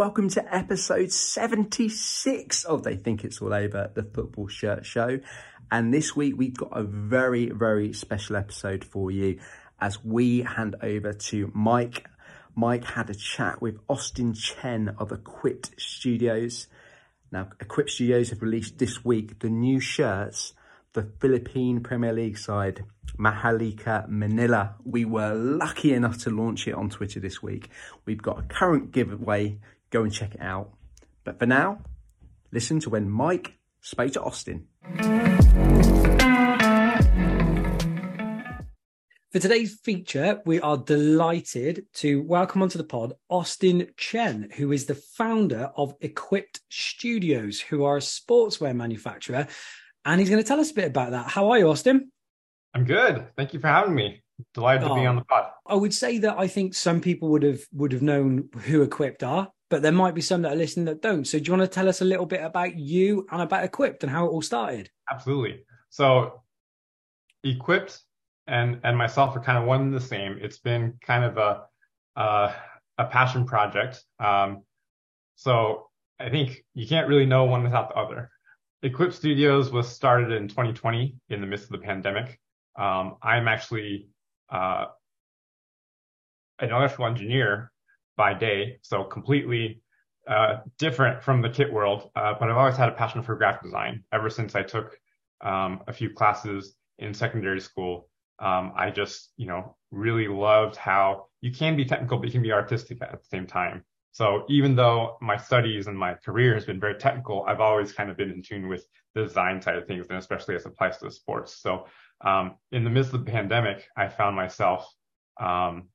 Welcome to episode 76 of They Think It's All Over, the Football Shirt Show. And this week we've got a very, very special episode for you as we hand over to Mike. Mike had a chat with Austin Chen of Equipt Studios. Now, Equipt Studios have released this week the new shirts the Philippine Premier League side, Maharlika Manila. We were lucky enough to launch it on Twitter this week. We've got a current giveaway. Go and check it out. But for now, listen to when Mike spoke to Austin. For today's feature, we are delighted to welcome onto the pod Austin Chen, who is the founder of Equipt Studios, who are a sportswear manufacturer and he's going to tell us a bit about that. How are you, Austin? I'm good. Thank you for having me. Delighted oh, to be oh, on the pod. I would say that I think some people would have would have known who Equipt are, but there might be some that are listening that don't. So do you want to tell us a little bit about you and about Equipt and how it all started? Absolutely. So Equipt and and myself are kind of one and the same. It's been kind of a uh, a passion project. Um, so I think you can't really know one without the other. Equipt Studios was started in 2020 in the midst of the pandemic. Um, I'm actually uh, an electrical engineer by day, so completely uh, different from the kit world. Uh, but I've always had a passion for graphic design ever since I took um, a few classes in secondary school. Um, I just, you know, really loved how you can be technical, but you can be artistic at the same time. So even though my studies and my career has been very technical, I've always kind of been in tune with the design side of things, and especially as it applies to the sports. So um, in the midst of the pandemic, I found myself, um,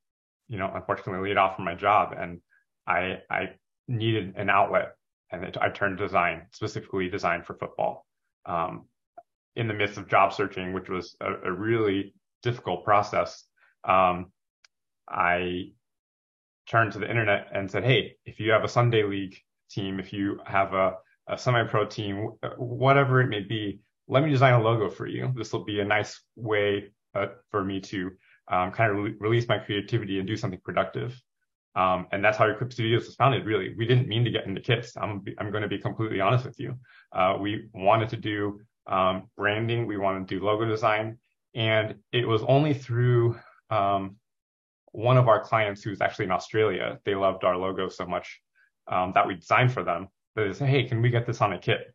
you know, unfortunately laid off from my job, and I I needed an outlet, and it, I turned design, specifically design for football. Um, in the midst of job searching, which was a, a really difficult process, um, I turned to the internet and said, Hey, if you have a Sunday league team, if you have a, a semi-pro team, whatever it may be, let me design a logo for you. This will be a nice way uh, for me to um, kind of re- release my creativity and do something productive. Um, and that's how Equipt Studios was founded. Really, we didn't mean to get into kits. I'm I'm going to be completely honest with you. Uh, we wanted to do um, branding. We wanted to do logo design, and it was only through um, one of our clients who's actually in Australia, they loved our logo so much um, that we designed for them. that They said, "Hey, can we get this on a kit?"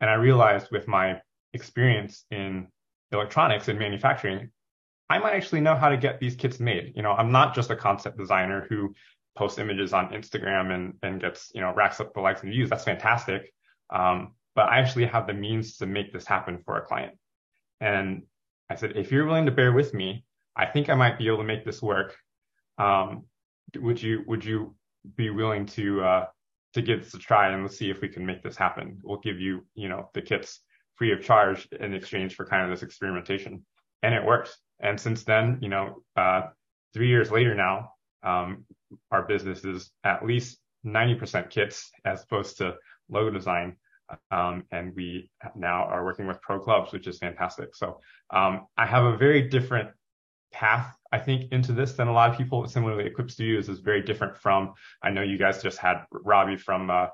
And I realized with my experience in electronics and manufacturing, I might actually know how to get these kits made. You know, I'm not just a concept designer who posts images on Instagram and and gets you know racks up the likes and views. That's fantastic. Um, but I actually have the means to make this happen for a client. And I said, if you're willing to bear with me, I think I might be able to make this work. Um, would you would you be willing to uh, to give this a try and let's see if we can make this happen? We'll give you you know the kits free of charge in exchange for kind of this experimentation, and it worked. And since then, you know, uh, three years later now, um, our business is at least 90% kits as opposed to logo design. Um, and we now are working with pro clubs, which is fantastic. So um, I have a very different path, I think, into this than a lot of people. Similarly, Equipt Studios is very different from, I know you guys just had Robbie from uh,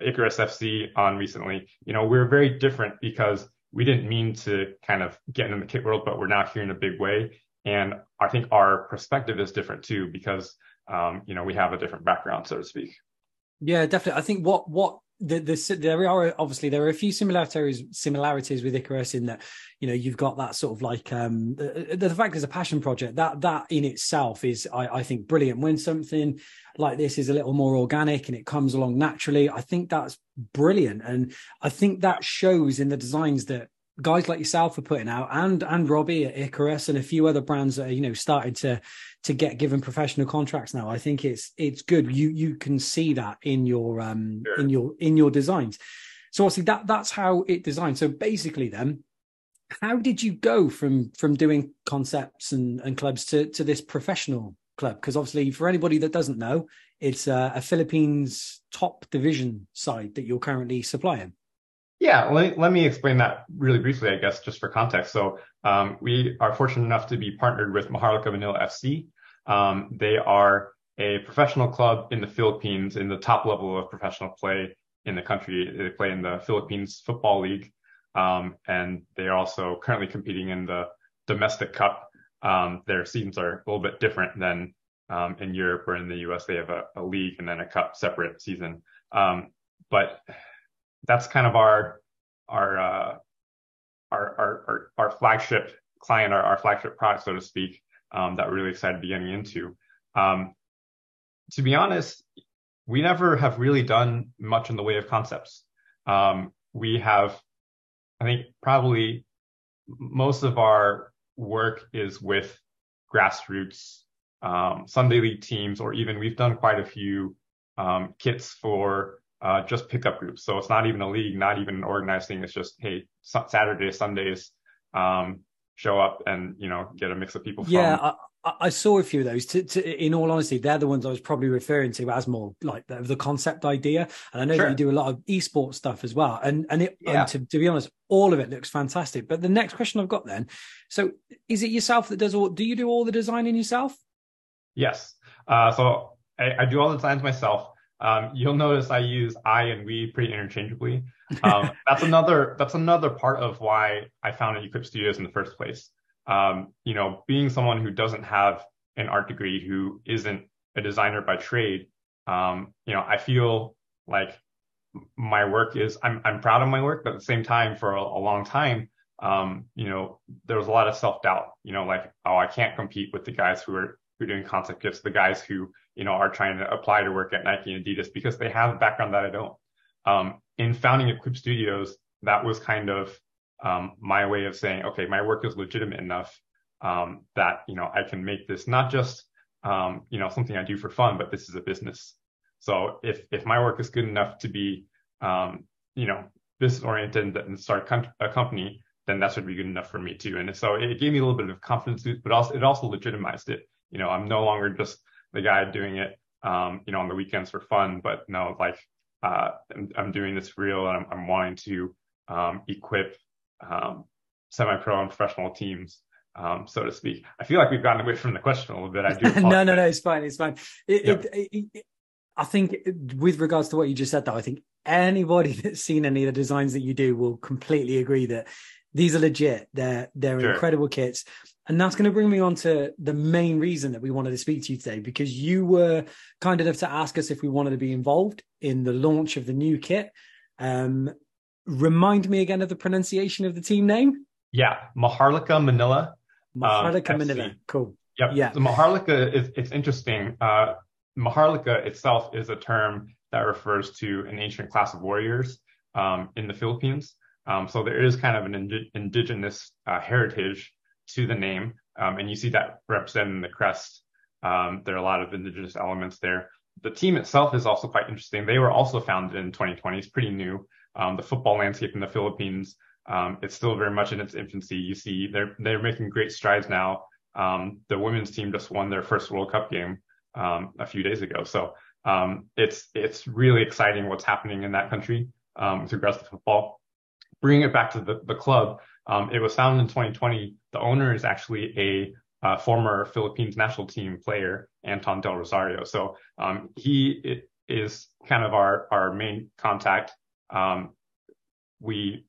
Icarus FC on recently. You know, we're very different because we didn't mean to kind of get in the kit world, but we're now here in a big way. And I think our perspective is different too, because, um, you know, we have a different background, so to speak. Yeah, definitely. I think what, what the, the, there are obviously there are a few similarities similarities with Icarus in that you know you've got that sort of like um the, the fact is a passion project that that in itself is I, I think brilliant. When something like this is a little more organic and it comes along naturally I think that's brilliant. And I think that shows in the designs that guys like yourself are putting out and and Robbie at Icarus and a few other brands that are you know starting to to get given professional contracts now. I think it's it's good. You you can see that in your um sure. in your in your designs. So obviously that that's how it designed. So basically then how did you go from from doing concepts and, and clubs to to this professional club? Because obviously for anybody that doesn't know, it's a, a Philippines top division side that you're currently supplying. Yeah, let, let me explain that really briefly, I guess, just for context. So um, we are fortunate enough to be partnered with Maharlika Manila FC. Um, they are a professional club in the Philippines in the top level of professional play in the country. They play in the Philippines Football League. Um, and they are also currently competing in the domestic cup. Um, their seasons are a little bit different than um, in Europe or in the US. They have a, a, league and then a cup separate season. Um, but that's kind of our our, uh, our our, our our flagship client, our, our flagship product, so to speak, um, that we're really excited to be getting into. Um, to be honest, we never have really done much in the way of concepts. we have I think probably most of our work is with grassroots um, Sunday league teams, or even we've done quite a few um, kits for uh, just pickup groups. So it's not even a league, not even an organized thing. It's just hey, Saturdays, Sundays, um, show up and you know get a mix of people. Yeah, from, I saw a few of those. To, to, in all honesty, they're the ones I was probably referring to as more like the, the concept idea. And I know sure. that you do a lot of esports stuff as well. And and, it, yeah. and to, to, be honest, all of it looks fantastic. But the next question I've got then, so is it yourself that does all? Do you do all the designing yourself? Yes. Uh, so I, I, do all the designs myself. Um, you'll notice I use I and we pretty interchangeably. Um, that's another that's another part of why I founded Equipt Studios in the first place um, you know, being someone who doesn't have an art degree, who isn't a designer by trade, um, you know, I feel like my work is, I'm, I'm proud of my work, but at the same time, for a, a long time, um, you know, there was a lot of self doubt, you know, like, oh, I can't compete with the guys who are, who are doing concept kits, the guys who, you know, are trying to apply to work at Nike and Adidas because they have a background that I don't. Um, in founding Equipt Studios, that was kind of um, my way of saying, okay, my work is legitimate enough um, that you know I can make this not just um, you know something I do for fun, but this is a business. So if if my work is good enough to be um, you know business oriented and start a company, then that should be good enough for me too. And so it gave me a little bit of confidence, but also it also legitimized it. You know, I'm no longer just the guy doing it, um, you know, on the weekends for fun, but no, like uh, I'm, I'm doing this real, and I'm, I'm wanting to um, equip um, semi-pro and professional teams, um, so to speak. I feel like we've gotten away from the question a little bit. I do. no, no, no, it's fine. It's fine. It, yep. it, it, I think with regards to what you just said, though, I think anybody that's seen any of the designs that you do will completely agree that these are legit. They're they're sure. incredible kits. And that's going to bring me on to the main reason that we wanted to speak to you today, because you were kind enough to ask us if we wanted to be involved in the launch of the new kit. Um, Remind me again of the pronunciation of the team name. Yeah, Maharlika Manila. Maharlika um, Manila. Cool. Yep. Yeah. So Maharlika is it's interesting. Uh, Maharlika itself is a term that refers to an ancient class of warriors um, in the Philippines. Um, so there is kind of an ind- indigenous uh, heritage to the name, um, and you see that represented in the crest. Um, there are a lot of indigenous elements there. The team itself is also quite interesting. They were also founded in 2020. It's pretty new um, the football landscape in the Philippines. Um, it's still very much in its infancy. You see, they're they're making great strides now. Um, the women's team just won their first World Cup game um, a few days ago, so um, it's it's really exciting what's happening in that country with regards to football. Bringing it back to the the club, it was founded in 2020. The owner is actually a uh, former Philippines national team player, Anton Del Rosario. So um, he is kind of our, our main contact um, we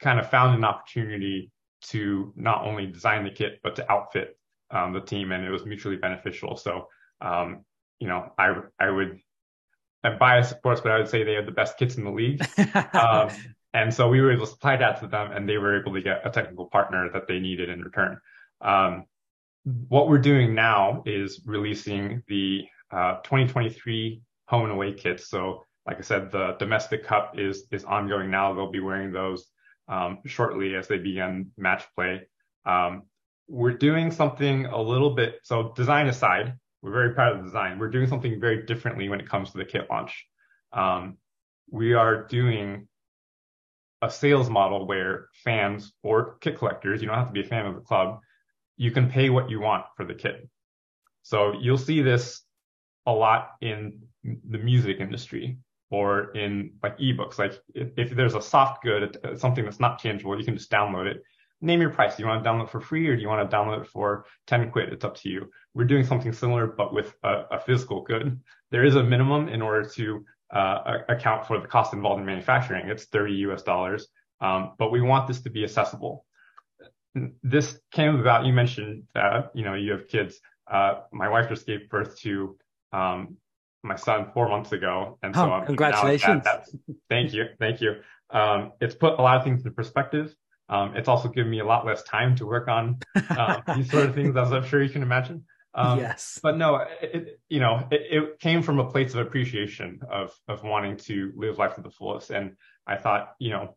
kind of found an opportunity to not only design the kit but to outfit um, the team, and it was mutually beneficial. So, um, you know, I I would I'm biased, of course, but I would say they had the best kits in the league. um, and so we were able to supply that to them, and they were able to get a technical partner that they needed in return. Um, what we're doing now is releasing the uh, 2023 home and away kits. So like I said, the domestic cup is is ongoing now. They'll be wearing those um, shortly as they begin match play. Um, we're doing something a little bit. So design aside, we're very proud of the design. We're doing something very differently when it comes to the kit launch. Um, we are doing a sales model where fans or kit collectors, you don't have to be a fan of the club, you can pay what you want for the kit. So you'll see this a lot in the music industry or in like ebooks. Like if, if there's a soft good, something that's not tangible, you can just download it. name your price. Do you want to download for free or do you want to download it for 10 quid? It's up to you. We're doing something similar, but with a, a physical good. There is a minimum in order to account for the cost involved in manufacturing. It's 30 US dollars. Um, but we want this to be accessible. This came about, you mentioned that, you know, you have kids. Uh, my wife just gave birth to, um, my son four months ago. And so oh, congratulations. That, thank you. Thank you. Um, it's put a lot of things into perspective. Um, it's also given me a lot less time to work on uh, these sort of things, as I'm sure you can imagine. Um, yes. But no, it, you know, it, it, came from a place of appreciation of of wanting to live life to the fullest. And I thought, you know,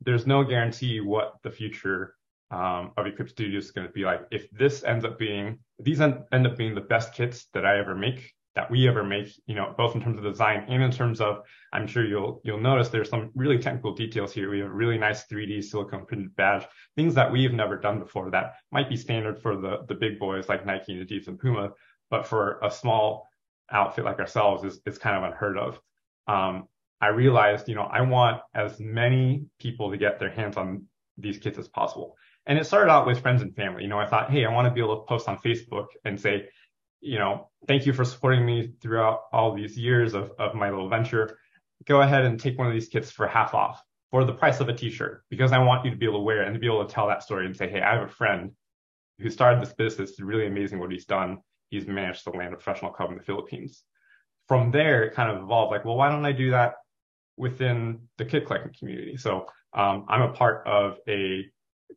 there's no guarantee what the future um, of Equipt Studios is going to be like. If this ends up being, these end, end up being the best kits that I ever make, that we ever make, you know, both in terms of design and in terms of, I'm sure you'll you'll notice there's some really technical details here. We have a really nice 3D silicone printed badge, things that we've never done before that might be standard for the the big boys like Nike and Adidas and Puma, but for a small outfit like ourselves is is kind of unheard of. Um, I realized, you know, I want as many people to get their hands on these kits as possible. And it started out with friends and family. You know, I thought, hey, I want to be able to post on Facebook and say, you know, thank you for supporting me throughout all these years of, of my little venture. Go ahead and take one of these kits for half off for the price of a t-shirt because I want you to be able to wear it and to be able to tell that story and say, hey, I have a friend who started this business. It's really amazing what he's done. He's managed to land a professional club in the Philippines. From there, it kind of evolved like, well, why don't I do that within the kit collecting community? So um, I'm a part of a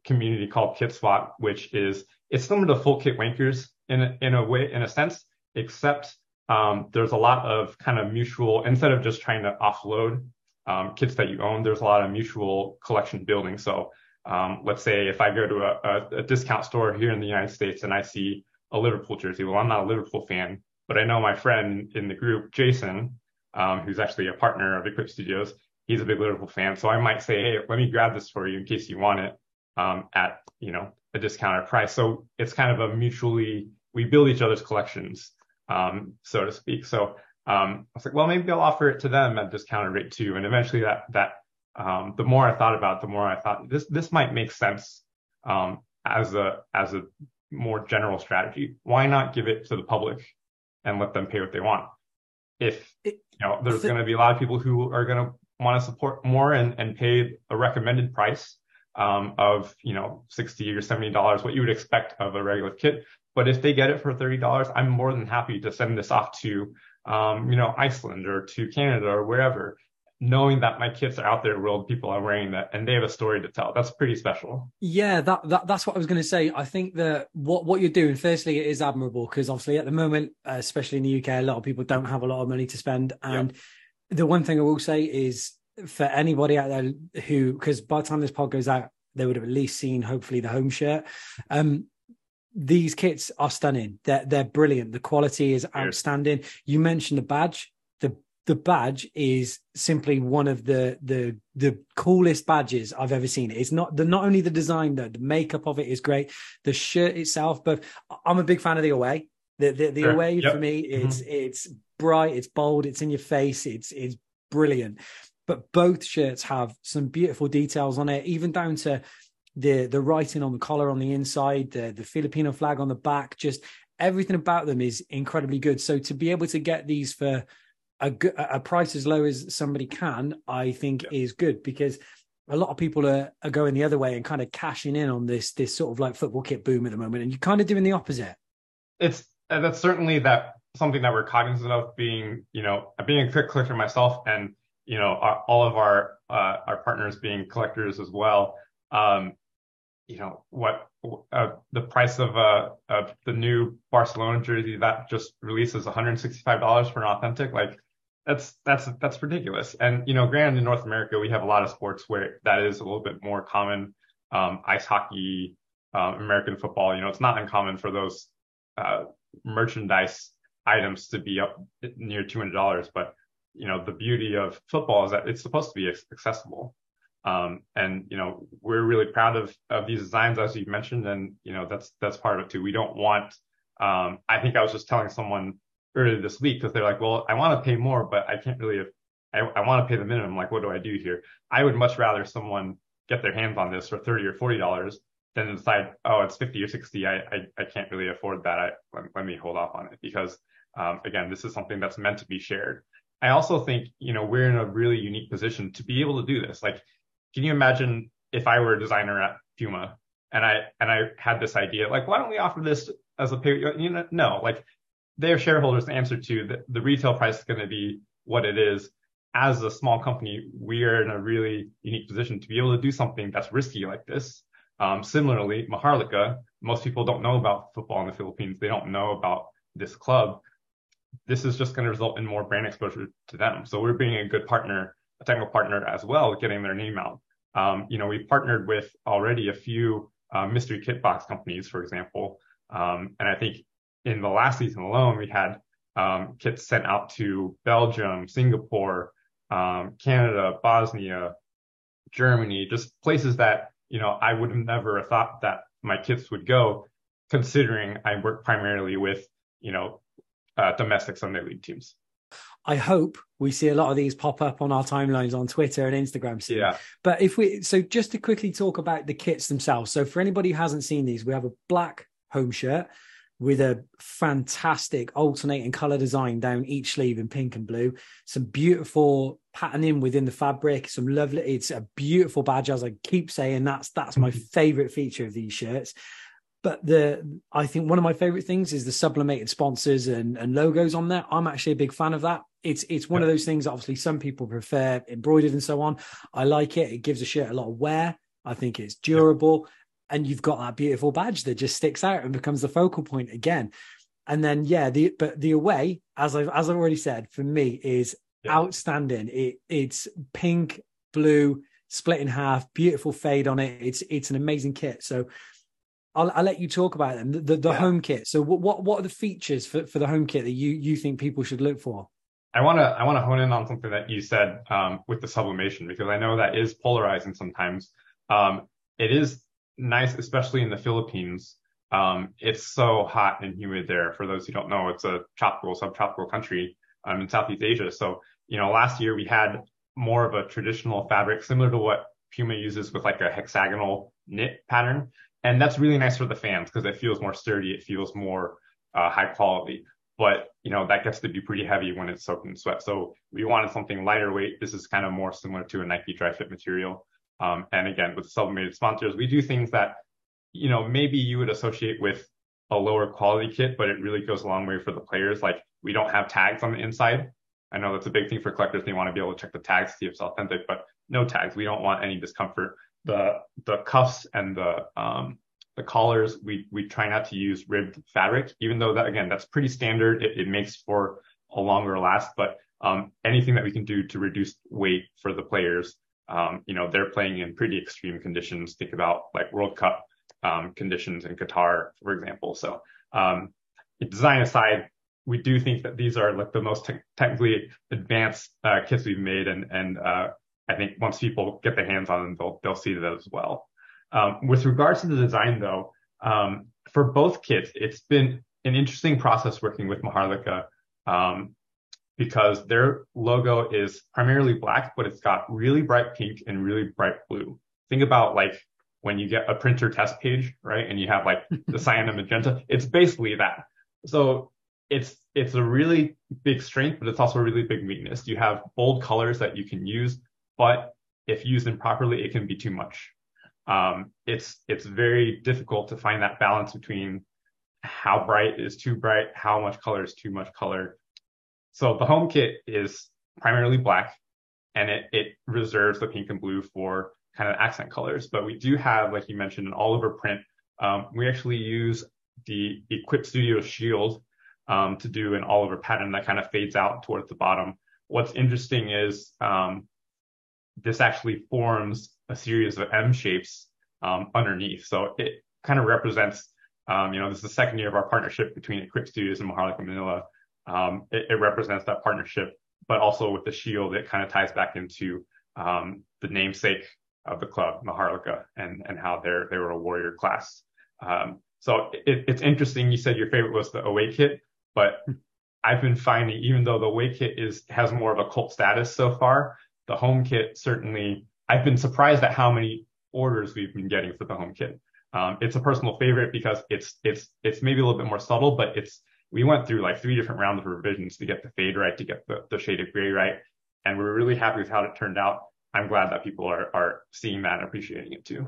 community called Kit Swap, which is it's similar to Full Kit Wankers in a, in a way, in a sense, except um, there's a lot of kind of mutual, instead of just trying to offload um, kits that you own, there's a lot of mutual collection building. So um, let's say if I go to a, a, a, discount store here in the United States and I see a Liverpool jersey, well, I'm not a Liverpool fan, but I know my friend in the group, Jason, um, who's actually a partner of Equipt Studios, he's a big Liverpool fan. So I might say, hey, let me grab this for you in case you want it um, at you know a discounted price. So it's kind of a mutually we build each other's collections, um, so to speak. So um, I was like, well, maybe I'll offer it to them at discounted rate too. And eventually that, that, um, the more I thought about it, the more I thought this, this might make sense, um, as a, as a more general strategy. Why not give it to the public and let them pay what they want? If, you know, there's going to be a lot of people who are going to want to support more and, and pay a recommended price, um, of, you know, 60 or $70, what you would expect of a regular kit. But if they get it for $30, I'm more than happy to send this off to, um, you know, Iceland or to Canada or wherever, knowing that my kits are out there, world people are wearing that and they have a story to tell. That's pretty special. Yeah, that, that that's what I was going to say. I think that what, what you're doing, firstly, it is admirable because obviously at the moment, uh, especially in the UK, a lot of people don't have a lot of money to spend. And the one thing I will say is for anybody out there who, because by the time this pod goes out, they would have at least seen hopefully the home shirt. Um, these kits are stunning. They're they're brilliant. The quality is outstanding. You mentioned the badge. The the badge is simply one of the the the coolest badges I've ever seen. It's not the not only the design, the, the makeup of it is great. The shirt itself, but I'm a big fan of the away. The the, the sure. away yep. for me is mm-hmm. it's bright, it's bold, it's in your face, it's it's brilliant. But both shirts have some beautiful details on it, even down to the the writing on the collar on the inside, the the Filipino flag on the back, just everything about them is incredibly good. So to be able to get these for a a price as low as somebody can, I think yeah. is good because a lot of people are, are going the other way and kind of cashing in on this this sort of like football kit boom at the moment, and you're kind of doing the opposite. It's that's certainly that something that we're cognizant of being, you know, being a quick collector myself, and you know, our, all of our uh, our partners being collectors as well. Um, you know what uh, the price of uh of the new Barcelona jersey that just releases 165 dollars for an authentic like that's that's that's ridiculous and you know granted in North America we have a lot of sports where that is a little bit more common um, ice hockey um, American football you know it's not uncommon for those uh, merchandise items to be up near 200 dollars but you know the beauty of football is that it's supposed to be accessible um, and you know, we're really proud of of these designs, as you mentioned, and you know, that's that's part of it too. We don't want. Um, I think I was just telling someone earlier this week because they're like, well, I want to pay more, but I can't really. I, I want to pay the minimum. Like, what do I do here? I would much rather someone get their hands on this for thirty or forty dollars then decide, oh, it's 50 or 60. I, I, I can't really afford that. I, let, let, me hold off on it because, um, again, this is something that's meant to be shared. I also think, you know, we're in a really unique position to be able to do this. Like, can you imagine if I were a designer at Puma and I, and I had this idea, like, why don't we offer this as a pay, you know, no, like their shareholders answer to the, the retail price is going to be what it is. As a small company, we are in a really unique position to be able to do something that's risky like this um, similarly, Maharlika, most people don't know about football in the Philippines. They don't know about this club. This is just going to result in more brand exposure to them. So we're being a good partner, a technical partner as well, getting their name out. Um, you know, we've partnered with already a few uh, mystery kit box companies, for example. Um, and I think in the last season alone, we had um, kits sent out to Belgium, Singapore, um, Canada, Bosnia, Germany, just places that you know, I would have never thought that my kits would go, considering I work primarily with, you know, uh, domestic Sunday league teams. I hope we see a lot of these pop up on our timelines on Twitter and Instagram soon. Yeah. But if we, so just to quickly talk about the kits themselves. So for anybody who hasn't seen these, we have a black home shirt with a fantastic alternating color design down each sleeve in pink and blue. Some beautiful patterning within the fabric. Some lovely. It's a beautiful badge, as I keep saying. That's that's my favorite feature of these shirts. But the I think one of my favorite things is the sublimated sponsors and, and logos on there. I'm actually a big fan of that. It's it's one yeah. of those things. Obviously, some people prefer embroidered and so on. I like it. It gives a shirt a lot of wear. I think it's durable. Yeah and you've got that beautiful badge that just sticks out and becomes the focal point again. And then yeah, the but the away, as I've as I've already said, for me is yeah. outstanding. It it's pink, blue, split in half, beautiful fade on it. It's it's an amazing kit. So I'll, I'll let you talk about them. The, the, the yeah. home kit. So what, what what are the features for, for the home kit that you you think people should look for? I want to I want to hone in on something that you said um, with the sublimation because I know that is polarizing sometimes. Um, it is nice, especially in the Philippines. Um, it's so hot and humid there. For those who don't know, it's a tropical, subtropical country um, in Southeast Asia. So, you know, last year we had more of a traditional fabric similar to what Puma uses with like a hexagonal knit pattern. And that's really nice for the fans because it feels more sturdy. It feels more uh, high quality. But, you know, that gets to be pretty heavy when it's soaked in sweat. So we wanted something lighter weight. This is kind of more similar to a Nike Dri-FIT material. Um, and again, with sublimated sponsors, we do things that, you know, maybe you would associate with a lower quality kit, but it really goes a long way for the players. Like we don't have tags on the inside. I know that's a big thing for collectors. They want to be able to check the tags, see if it's authentic, but no tags. We don't want any discomfort. The the cuffs and the um, the collars, we we try not to use ribbed fabric, even though that again that's pretty standard. It, it makes for a longer last, but um, anything that we can do to reduce weight for the players um, you know, they're playing in pretty extreme conditions. Think about like World Cup um, conditions in Qatar, for example. So, um, design aside, we do think that these are like the most te- technically advanced uh, kits we've made, and and uh, I think once people get their hands on them, they'll they'll see that as well. Um, with regards to the design, though, um, for both kits, it's been an interesting process working with Maharlika. Um, because their logo is primarily black, but it's got really bright pink and really bright blue. Think about like when you get a printer test page, right? And you have like the cyan and magenta. It's basically that. So it's it's a really big strength, but it's also a really big weakness. You have bold colors that you can use, but if used improperly, it can be too much. Um, it's it's very difficult to find that balance between how bright is too bright, how much color is too much color, so the home kit is primarily black and it, it reserves the pink and blue for kind of accent colors. But we do have, like you mentioned, an all over print. Um, we actually use the Equipt Studio Shield um, to do an all over pattern that kind of fades out towards the bottom. What's interesting is um, this actually forms a series of M shapes um, underneath. So it kind of represents, um, you know, this is the second year of our partnership between Equipt Studios and Maharlika Manila. Um, it, it, represents that partnership, but also with the shield, it kind of ties back into um, the namesake of the club, Maharlika, and and how they're they were a warrior class. Um, so it, it's interesting. You said your favorite was the away kit, but I've been finding even though the away kit is has more of a cult status so far, the home kit certainly. I've been surprised at how many orders we've been getting for the home kit. Um, it's a personal favorite because it's it's it's maybe a little bit more subtle, but it's we went through like three different rounds of revisions to get the fade right, to get the, the shade of gray right, and we are really happy with how it turned out. I'm glad that people are are seeing that and appreciating it too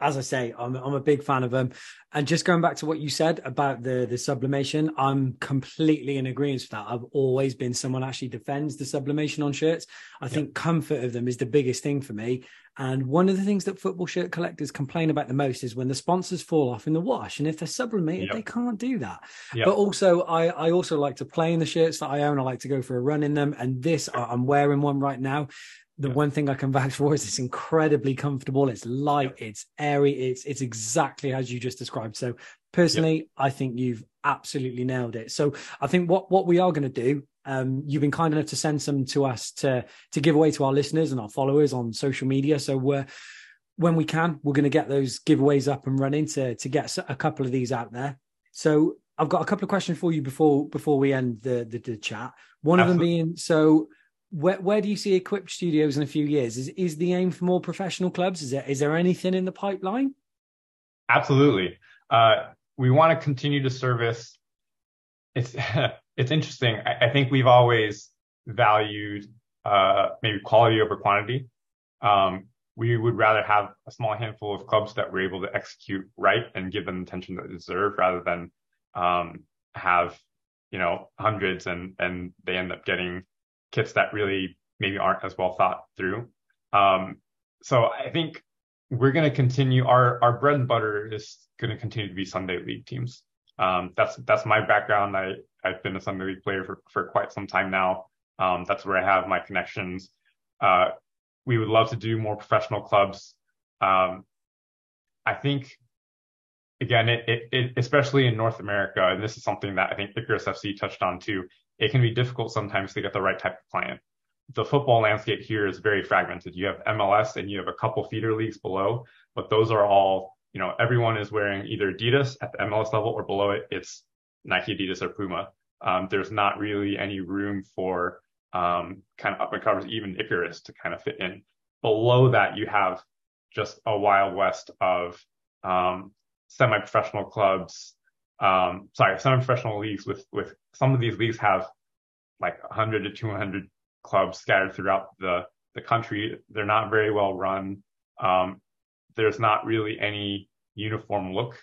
as I say, I'm I'm a big fan of them. And just going back to what you said about the the sublimation, I'm completely in agreement with that. I've always been someone actually defends the sublimation on shirts. I yep. think comfort of them is the biggest thing for me. And one of the things that football shirt collectors complain about the most is when the sponsors fall off in the wash. And if they're sublimated, yep. they can't do that. Yep. But also, I, I also like to play in the shirts that I own. I like to go for a run in them. And this, I'm wearing one right now the yeah. one thing I can vouch for is it's incredibly comfortable. It's light, yeah. it's airy, it's it's exactly as you just described. So personally, yeah. I think you've absolutely nailed it. So I think what what we are going to do, um, you've been kind enough to send some to us to to give away to our listeners and our followers on social media. So we're when we can, we're going to get those giveaways up and running to to get a couple of these out there. So I've got a couple of questions for you before before we end the the, the chat. One Absolutely. of them being so where where do you see Equipt Studios in a few years? Is is the aim for more professional clubs? Is there is there anything in the pipeline? Absolutely. Uh, we want to continue to service. It's it's interesting. I, I think we've always valued uh, maybe quality over quantity. Um, we would rather have a small handful of clubs that we're able to execute right and give them the attention that they deserve, rather than um, have you know hundreds and and they end up getting kits that really maybe aren't as well thought through. Um, so I think we're going to continue our our bread and butter is going to continue to be Sunday league teams. Um, that's that's my background. I I've been a Sunday league player for for quite some time now. Um, that's where I have my connections. Uh, we would love to do more professional clubs. Um, I think again, it, it, it, especially in North America, and this is something that I think Icarus FC touched on too it can be difficult sometimes to get the right type of client. The football landscape here is very fragmented. You have MLS and you have a couple feeder leagues below, but those are all, you know, everyone is wearing either Adidas at the MLS level or below it, it's Nike, Adidas, or Puma. Um, there's not really any room for um, kind of up and covers, even Icarus to kind of fit in. Below that, you have just a wild west of um, semi-professional clubs, um, sorry, semi-professional leagues with with some of these leagues have like 100 to 200 clubs scattered throughout the the country. They're not very well run. Um, there's not really any uniform look.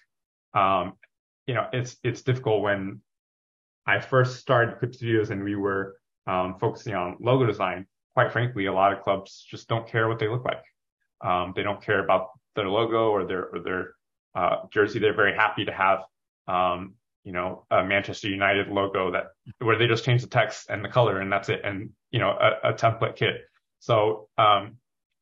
Um, you know, it's it's difficult when I first started Equipt Studios and we were um, focusing on logo design. Quite frankly, a lot of clubs just don't care what they look like. Um, they don't care about their logo or their or their uh, jersey. They're very happy to have um, you know, a Manchester United logo that where they just change the text and the color and that's it. And, you know, a, a template kit. So, um,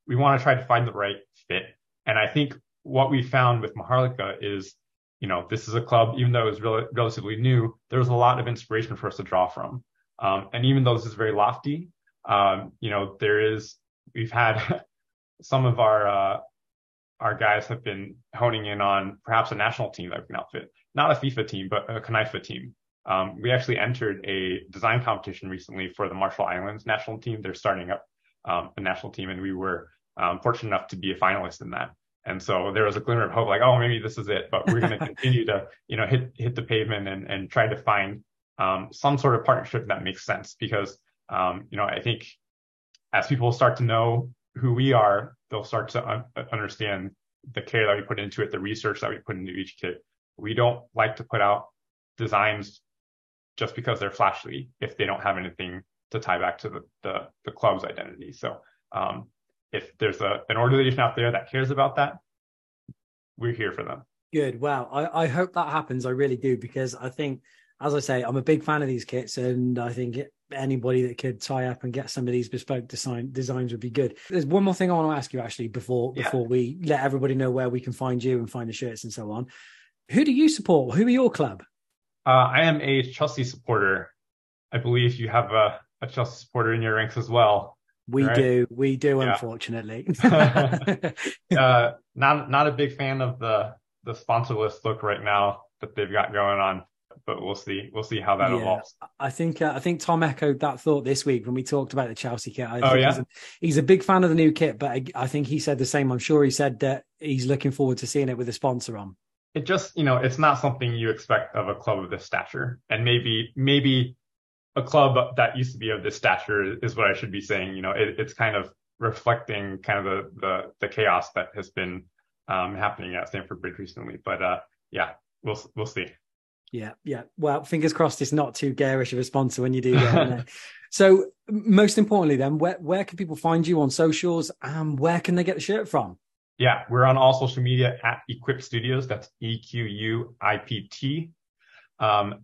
we want to try to find the right fit. And I think what we found with Maharlika is, you know, this is a club, even though it was rel- relatively new, there was a lot of inspiration for us to draw from. Um, and even though this is very lofty, um, you know, there is, we've had some of our, uh, our guys have been honing in on perhaps a national team that we can outfit not a FIFA team, but a Knife'a team. Um, we actually entered a design competition recently for the Marshall Islands national team. They're starting up um, a national team, and we were um, fortunate enough to be a finalist in that. And so there was a glimmer of hope, like, oh, maybe this is it. But we're going to continue to, you know, hit hit the pavement and and try to find um, some sort of partnership that makes sense. Because, um, you know, I think as people start to know who we are, they'll start to un- understand the care that we put into it, the research that we put into each kit, we don't like to put out designs just because they're flashy if they don't have anything to tie back to the the, the club's identity. So um, if there's a an organization out there that cares about that, we're here for them. Good. Wow. I, I hope that happens. I really do because I think, as I say, I'm a big fan of these kits, and I think it, anybody that could tie up and get some of these bespoke design designs would be good. There's one more thing I want to ask you actually before yeah. before we let everybody know where we can find you and find the shirts and so on. Who do you support? Who are your club? Uh, I am a Chelsea supporter. I believe you have a, a Chelsea supporter in your ranks as well. We right? do, we do, yeah. unfortunately. uh, not not a big fan of the the sponsor list look right now that they've got going on. But we'll see. We'll see how that yeah, evolves. I think uh, I think Tom echoed that thought this week when we talked about the Chelsea kit. I oh yeah, he's a, he's a, big fan of the new kit, but I, I, think he said the same. I'm sure he said that he's looking forward to seeing it with a sponsor on. It just you know it's not something you expect of a club of this stature, and maybe maybe a club that used to be of this stature is what I should be saying. You know, it, it's kind of reflecting kind of the the, the chaos that has been um, happening at Stamford Bridge recently. But uh, yeah, we'll we'll see. Yeah, yeah. Well, fingers crossed it's not too garish of a sponsor when you do that. so, most importantly, then, where where can people find you on socials, and where can they get the shirt from? Yeah, we're on all social media at Equipt Studios. That's E Q U I P T. Um,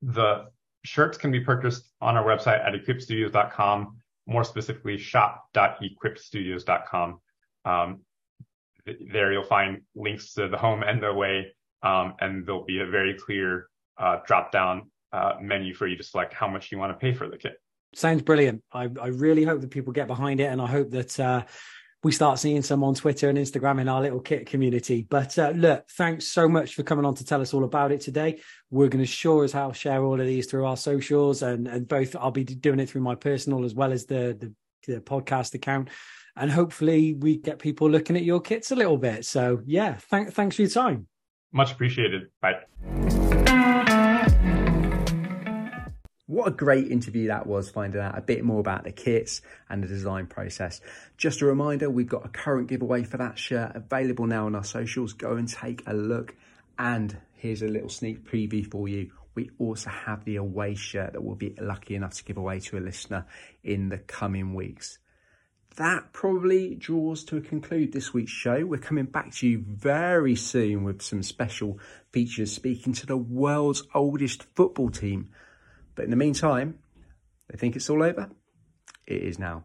the shirts can be purchased on our website at equiptstudios.com, more specifically shop.equiptstudios.com. Um, there you'll find links to the home and the away, um, and there'll be a very clear uh, drop down uh, menu for you to select how much you want to pay for the kit. Sounds brilliant. I, I really hope that people get behind it, and I hope that uh, we start seeing some on Twitter and Instagram in our little kit community. But uh, look, thanks so much for coming on to tell us all about it today. We're going to sure as hell share all of these through our socials, and and both I'll be doing it through my personal as well as the the, the podcast account. And hopefully, we get people looking at your kits a little bit. So, yeah, thank, thanks for your time. Much appreciated. Bye. What a great interview that was, finding out a bit more about the kits and the design process. Just a reminder, we've got a current giveaway for that shirt available now on our socials. Go and take a look. And here's a little sneak preview for you. We also have the away shirt that we'll be lucky enough to give away to a listener in the coming weeks. That probably draws to a conclude this week's show. We're coming back to you very soon with some special features speaking to the world's oldest football team but in the meantime, they think it's all over. It is now.